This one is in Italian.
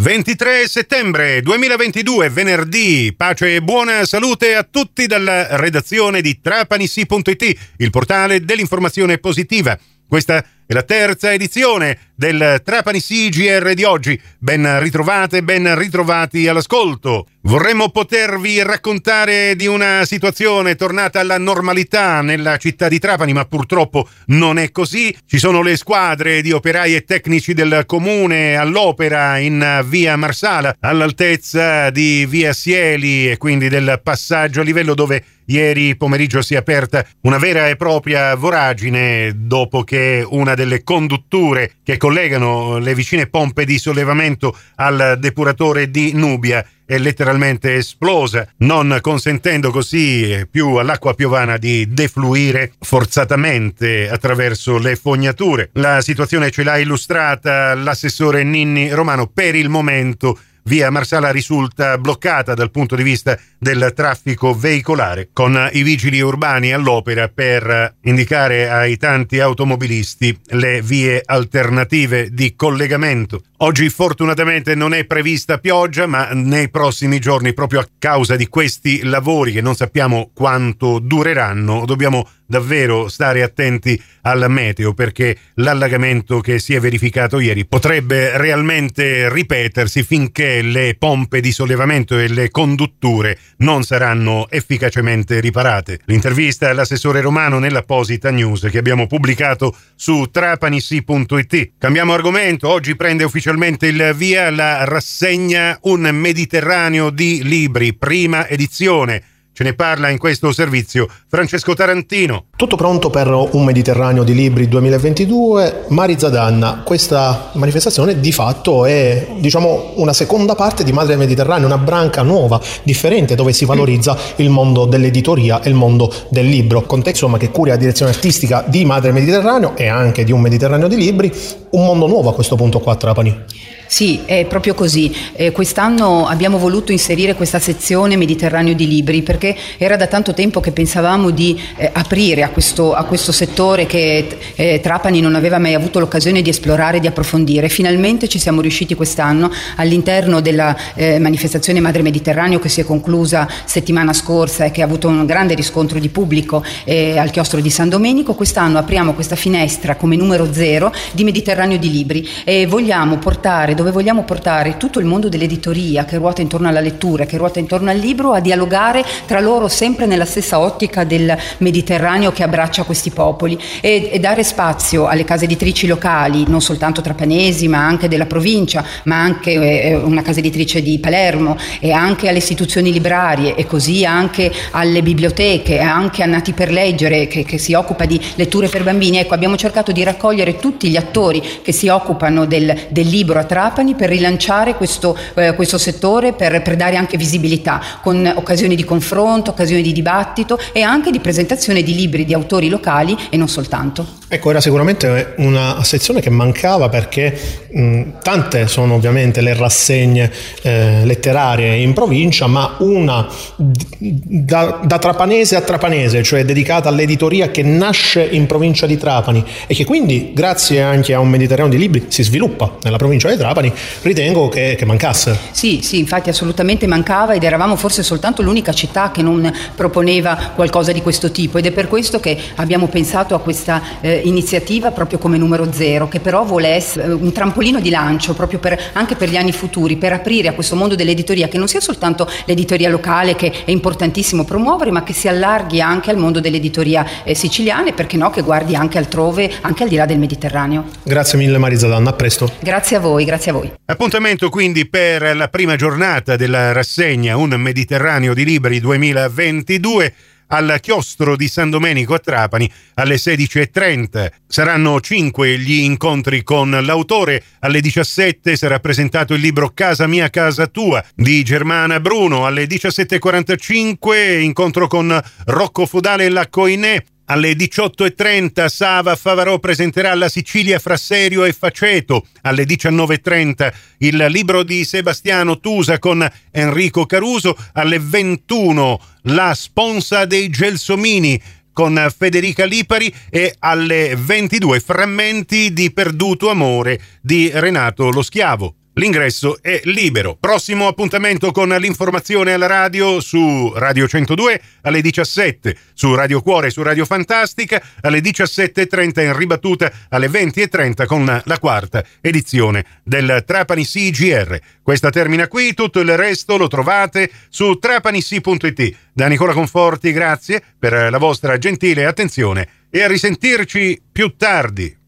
23 settembre 2022, venerdì. Pace e buona salute a tutti dalla redazione di trapanissi.it, il portale dell'informazione positiva. Questa è la terza edizione del Trapani CGR di oggi. Ben ritrovate, ben ritrovati all'ascolto. Vorremmo potervi raccontare di una situazione tornata alla normalità nella città di Trapani, ma purtroppo non è così. Ci sono le squadre di operai e tecnici del comune all'opera in via Marsala, all'altezza di via Sieli e quindi del passaggio a livello dove Ieri pomeriggio si è aperta una vera e propria voragine dopo che una delle condutture che collegano le vicine pompe di sollevamento al depuratore di Nubia è letteralmente esplosa, non consentendo così più all'acqua piovana di defluire forzatamente attraverso le fognature. La situazione ce l'ha illustrata l'assessore Ninni Romano per il momento via Marsala risulta bloccata dal punto di vista del traffico veicolare, con i vigili urbani all'opera per indicare ai tanti automobilisti le vie alternative di collegamento. Oggi fortunatamente non è prevista pioggia, ma nei prossimi giorni, proprio a causa di questi lavori che non sappiamo quanto dureranno, dobbiamo davvero stare attenti al meteo perché l'allagamento che si è verificato ieri potrebbe realmente ripetersi finché le pompe di sollevamento e le condutture non saranno efficacemente riparate. L'intervista all'assessore romano nell'apposita news che abbiamo pubblicato su trapanissi.it. Cambiamo argomento, oggi prende ufficialmente il via la rassegna Un Mediterraneo di libri, prima edizione Ce ne parla in questo servizio Francesco Tarantino. Tutto pronto per un Mediterraneo di Libri 2022. Mari Zadanna, questa manifestazione di fatto è diciamo, una seconda parte di Madre Mediterraneo, una branca nuova, differente, dove si valorizza il mondo dell'editoria e il mondo del libro. Con te insomma che curi la direzione artistica di Madre Mediterraneo e anche di un Mediterraneo di Libri, un mondo nuovo a questo punto qua a Trapani. Sì, è proprio così. Eh, quest'anno abbiamo voluto inserire questa sezione Mediterraneo di libri perché era da tanto tempo che pensavamo di eh, aprire a questo, a questo, settore che eh, Trapani non aveva mai avuto l'occasione di esplorare e di approfondire. Finalmente ci siamo riusciti quest'anno all'interno della eh, manifestazione Madre Mediterraneo che si è conclusa settimana scorsa e che ha avuto un grande riscontro di pubblico eh, al chiostro di San Domenico. Quest'anno apriamo questa finestra come numero zero di Mediterraneo di libri e vogliamo portare dove vogliamo portare tutto il mondo dell'editoria che ruota intorno alla lettura, che ruota intorno al libro, a dialogare tra loro sempre nella stessa ottica del Mediterraneo che abbraccia questi popoli e, e dare spazio alle case editrici locali, non soltanto trapanesi, ma anche della provincia, ma anche eh, una casa editrice di Palermo e anche alle istituzioni librarie e così anche alle biblioteche, anche a Nati per Leggere che, che si occupa di letture per bambini. Ecco, abbiamo cercato di raccogliere tutti gli attori che si occupano del, del libro a Trapani per rilanciare questo, eh, questo settore, per, per, dare anche visibilità, con occasioni di confronto, occasioni di dibattito e anche di presentazione di libri di autori locali e non soltanto. Ecco, era sicuramente una sezione che mancava perché mh, tante sono ovviamente le rassegne eh, letterarie in provincia, ma una da, da, trapanese a trapanese, cioè dedicata all'editoria che nasce in provincia di Trapani e che quindi, grazie anche a un Mediterraneo di libri, si sviluppa nella provincia di Trapani ritengo che, che, mancasse. Sì, sì, infatti assolutamente mancava ed eravamo forse soltanto l'unica città che non proponeva qualcosa di questo tipo ed è per questo che abbiamo pensato a questa eh, iniziativa proprio come numero zero, che però vuole essere eh, un trampolino di lancio proprio per, anche per gli anni futuri, per aprire a questo mondo dell'editoria che non sia soltanto l'editoria locale che è importantissimo promuovere, ma che si allarghi anche al mondo dell'editoria eh, siciliana e perché no che guardi anche altrove, anche al di là del Mediterraneo. Grazie mille Marisa Danna, a presto. Grazie a voi, grazie a voi. Appuntamento quindi per la prima giornata della rassegna Un Mediterraneo di Libri 2022 al chiostro di San Domenico a Trapani alle 16.30. Saranno cinque gli incontri con l'autore. Alle 17 sarà presentato il libro Casa mia, casa tua di Germana Bruno. Alle 17.45 incontro con Rocco Fodale e la Coinè. Alle 18.30 Sava Favarò presenterà La Sicilia fra Serio e Faceto. Alle 19.30 il libro di Sebastiano Tusa con Enrico Caruso. Alle 21 La Sponsa dei Gelsomini con Federica Lipari e alle 22 Frammenti di Perduto Amore di Renato Lo Schiavo. L'ingresso è libero. Prossimo appuntamento con l'informazione alla radio su Radio 102 alle 17, su Radio Cuore e su Radio Fantastica alle 17.30 in ribattuta alle 20.30 con la quarta edizione del Trapani CGR. Questa termina qui, tutto il resto lo trovate su trapanissi.it. Da Nicola Conforti grazie per la vostra gentile attenzione e a risentirci più tardi.